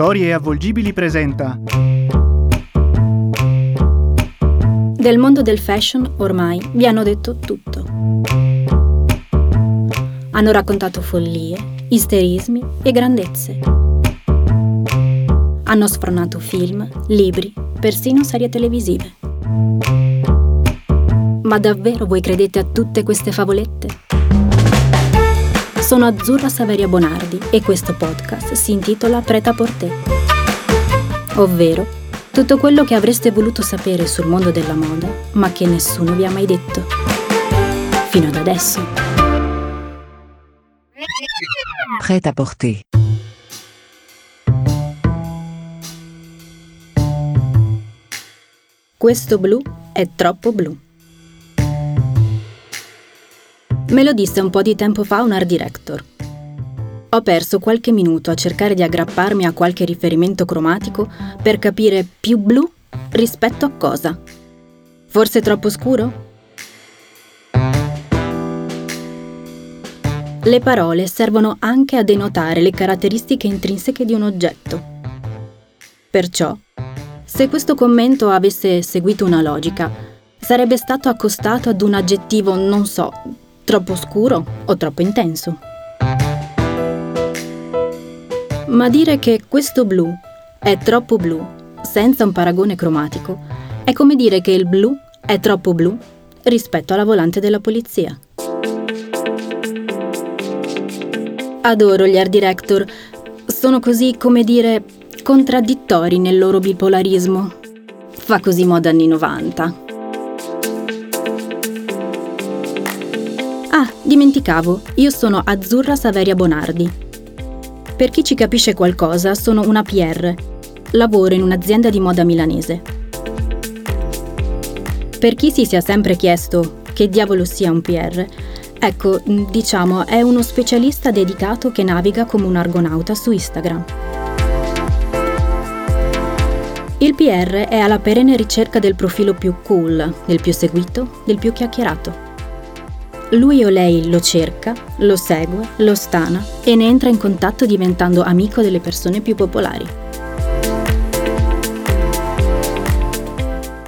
Storie avvolgibili presenta. Del mondo del fashion ormai vi hanno detto tutto. Hanno raccontato follie, isterismi e grandezze. Hanno sfronato film, libri, persino serie televisive. Ma davvero voi credete a tutte queste favolette? Sono Azzurra Saveria Bonardi e questo podcast si intitola Preta Porté. Ovvero, tutto quello che avreste voluto sapere sul mondo della moda, ma che nessuno vi ha mai detto. Fino ad adesso. Prêt à porter. Questo blu è troppo blu. Me lo disse un po' di tempo fa un art director. Ho perso qualche minuto a cercare di aggrapparmi a qualche riferimento cromatico per capire più blu rispetto a cosa. Forse troppo scuro? Le parole servono anche a denotare le caratteristiche intrinseche di un oggetto. Perciò, se questo commento avesse seguito una logica, sarebbe stato accostato ad un aggettivo, non so, troppo scuro o troppo intenso. Ma dire che questo blu è troppo blu, senza un paragone cromatico, è come dire che il blu è troppo blu rispetto alla volante della polizia. Adoro gli art director, sono così, come dire, contraddittori nel loro bipolarismo. Fa così moda anni 90. Dimenticavo, io sono Azzurra Saveria Bonardi. Per chi ci capisce qualcosa, sono una PR. Lavoro in un'azienda di moda milanese. Per chi si sia sempre chiesto che diavolo sia un PR, ecco, diciamo, è uno specialista dedicato che naviga come un argonauta su Instagram. Il PR è alla perenne ricerca del profilo più cool, del più seguito, del più chiacchierato. Lui o lei lo cerca, lo segue, lo stana e ne entra in contatto diventando amico delle persone più popolari.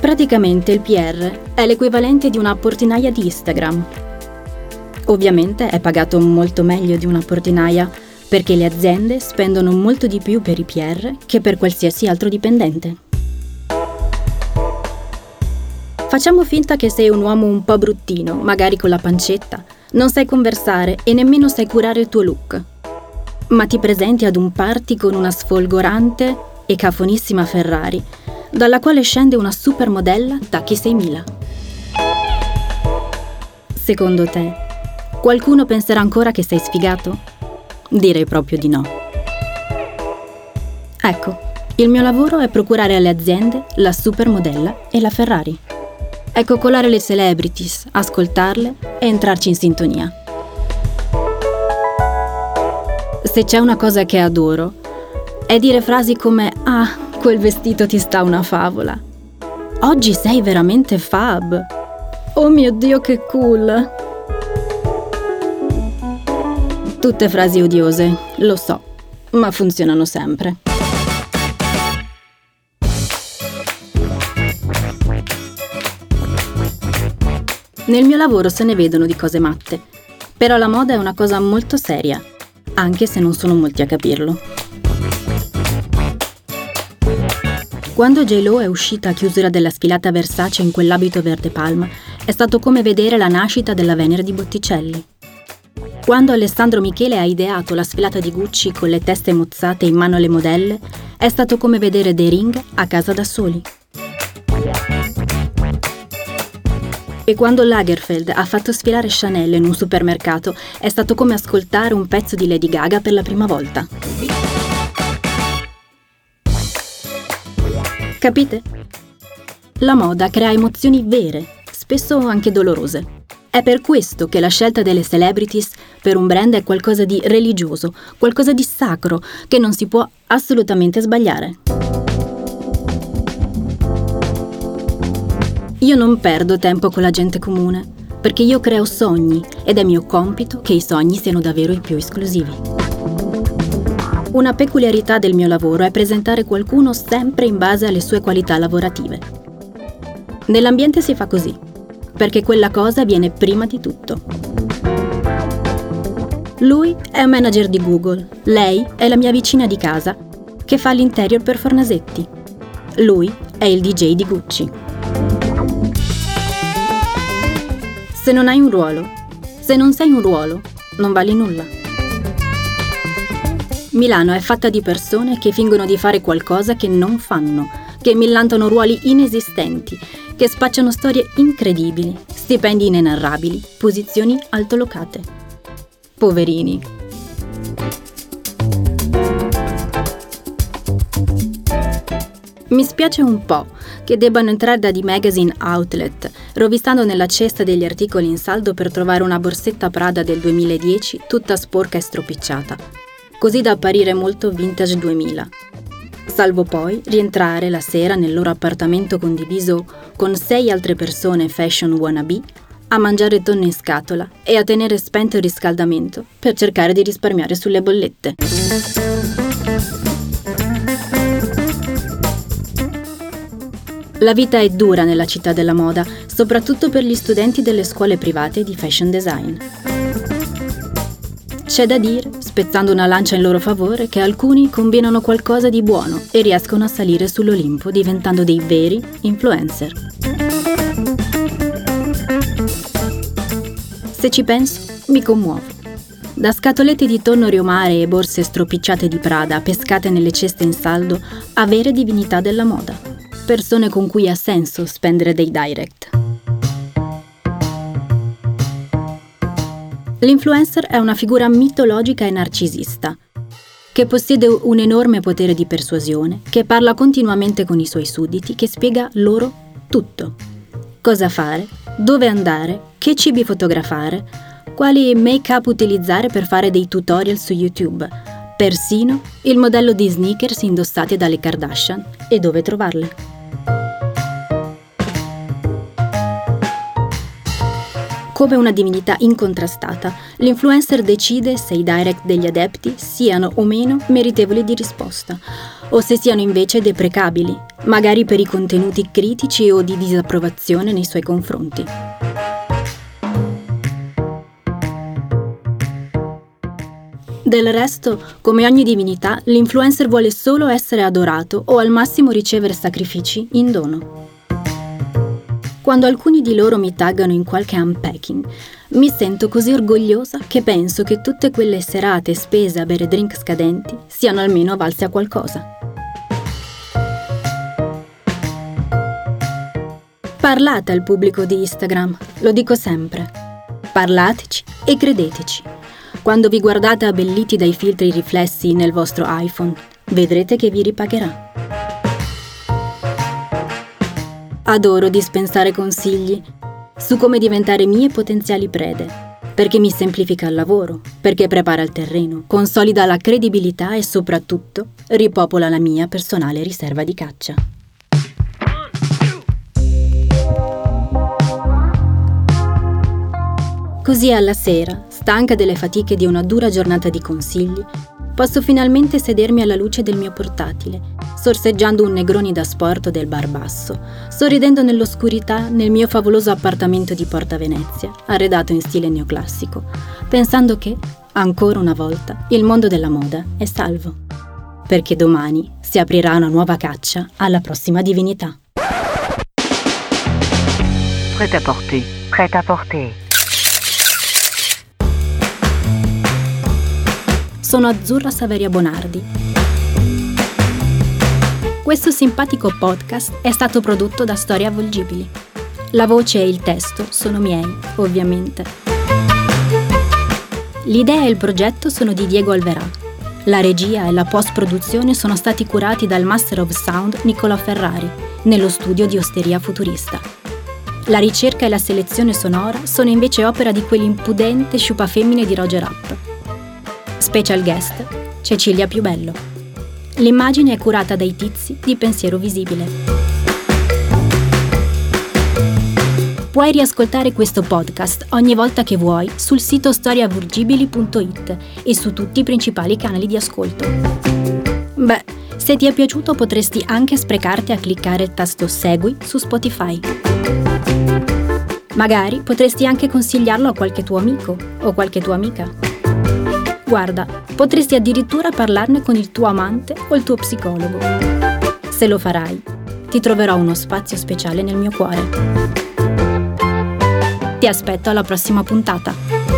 Praticamente il PR è l'equivalente di una portinaia di Instagram. Ovviamente è pagato molto meglio di una portinaia perché le aziende spendono molto di più per i PR che per qualsiasi altro dipendente. Facciamo finta che sei un uomo un po' bruttino, magari con la pancetta, non sai conversare e nemmeno sai curare il tuo look. Ma ti presenti ad un party con una sfolgorante e cafonissima Ferrari, dalla quale scende una supermodella Taki 6000. Secondo te, qualcuno penserà ancora che sei sfigato? Direi proprio di no. Ecco, il mio lavoro è procurare alle aziende la supermodella e la Ferrari. È coccolare le celebrities, ascoltarle e entrarci in sintonia. Se c'è una cosa che adoro, è dire frasi come Ah, quel vestito ti sta una favola. Oggi sei veramente fab. Oh mio Dio, che cool. Tutte frasi odiose, lo so, ma funzionano sempre. Nel mio lavoro se ne vedono di cose matte, però la moda è una cosa molto seria, anche se non sono molti a capirlo. Quando J-Lo è uscita a chiusura della sfilata Versace in quell'abito verde palma, è stato come vedere la nascita della Venere di Botticelli. Quando Alessandro Michele ha ideato la sfilata di Gucci con le teste mozzate in mano alle modelle, è stato come vedere The Ring a casa da soli. E quando Lagerfeld ha fatto sfilare Chanel in un supermercato, è stato come ascoltare un pezzo di Lady Gaga per la prima volta. Capite? La moda crea emozioni vere, spesso anche dolorose. È per questo che la scelta delle celebrities per un brand è qualcosa di religioso, qualcosa di sacro, che non si può assolutamente sbagliare. Io non perdo tempo con la gente comune, perché io creo sogni ed è mio compito che i sogni siano davvero i più esclusivi. Una peculiarità del mio lavoro è presentare qualcuno sempre in base alle sue qualità lavorative. Nell'ambiente si fa così, perché quella cosa viene prima di tutto. Lui è un manager di Google, lei è la mia vicina di casa, che fa l'interior per Fornasetti. Lui è il DJ di Gucci. Se non hai un ruolo, se non sei un ruolo, non vali nulla. Milano è fatta di persone che fingono di fare qualcosa che non fanno, che millantano ruoli inesistenti, che spacciano storie incredibili, stipendi inenarrabili, posizioni altolocate. Poverini. Mi spiace un po' che debbano entrare da di magazine outlet, rovistando nella cesta degli articoli in saldo per trovare una borsetta Prada del 2010 tutta sporca e stropicciata così da apparire molto vintage 2000. Salvo poi rientrare la sera nel loro appartamento condiviso con sei altre persone fashion wannabe a mangiare tonno in scatola e a tenere spento il riscaldamento per cercare di risparmiare sulle bollette. La vita è dura nella città della moda, soprattutto per gli studenti delle scuole private di fashion design. C'è da dire, spezzando una lancia in loro favore, che alcuni combinano qualcosa di buono e riescono a salire sull'Olimpo diventando dei veri influencer. Se ci penso, mi commuovo. Da scatolette di tonno riomare e borse stropicciate di Prada pescate nelle ceste in saldo a vere divinità della moda. Persone con cui ha senso spendere dei direct. L'influencer è una figura mitologica e narcisista, che possiede un enorme potere di persuasione, che parla continuamente con i suoi sudditi, che spiega loro tutto. Cosa fare, dove andare, che cibi fotografare, quali make-up utilizzare per fare dei tutorial su YouTube, persino il modello di sneakers indossati dalle Kardashian e dove trovarle. Come una divinità incontrastata, l'influencer decide se i direct degli adepti siano o meno meritevoli di risposta, o se siano invece deprecabili, magari per i contenuti critici o di disapprovazione nei suoi confronti. Del resto, come ogni divinità, l'influencer vuole solo essere adorato o al massimo ricevere sacrifici in dono. Quando alcuni di loro mi taggano in qualche unpacking, mi sento così orgogliosa che penso che tutte quelle serate spese a bere drink scadenti siano almeno valse a qualcosa. Parlate al pubblico di Instagram, lo dico sempre. Parlateci e credeteci. Quando vi guardate abbelliti dai filtri riflessi nel vostro iPhone, vedrete che vi ripagherà. Adoro dispensare consigli su come diventare mie potenziali prede, perché mi semplifica il lavoro, perché prepara il terreno, consolida la credibilità e soprattutto ripopola la mia personale riserva di caccia. Così alla sera, stanca delle fatiche di una dura giornata di consigli, posso finalmente sedermi alla luce del mio portatile, sorseggiando un Negroni da sport del bar basso, sorridendo nell'oscurità nel mio favoloso appartamento di Porta Venezia, arredato in stile neoclassico, pensando che, ancora una volta, il mondo della moda è salvo. Perché domani si aprirà una nuova caccia alla prossima divinità. Prêt à porter. Prêt à porter. Sono Azzurra Saveria Bonardi. Questo simpatico podcast è stato prodotto da Storie Avvolgibili. La voce e il testo sono miei, ovviamente. L'idea e il progetto sono di Diego Alverà. La regia e la post-produzione sono stati curati dal Master of Sound Nicola Ferrari, nello studio di Osteria Futurista. La ricerca e la selezione sonora sono invece opera di quell'impudente sciupafemmine di Roger Rapp. Special guest Cecilia Piubello. L'immagine è curata dai tizi di Pensiero Visibile. Puoi riascoltare questo podcast ogni volta che vuoi sul sito storiavurgibili.it e su tutti i principali canali di ascolto. Beh, se ti è piaciuto potresti anche sprecarti a cliccare il tasto Segui su Spotify. Magari potresti anche consigliarlo a qualche tuo amico o qualche tua amica. Guarda, potresti addirittura parlarne con il tuo amante o il tuo psicologo. Se lo farai, ti troverò uno spazio speciale nel mio cuore. Ti aspetto alla prossima puntata.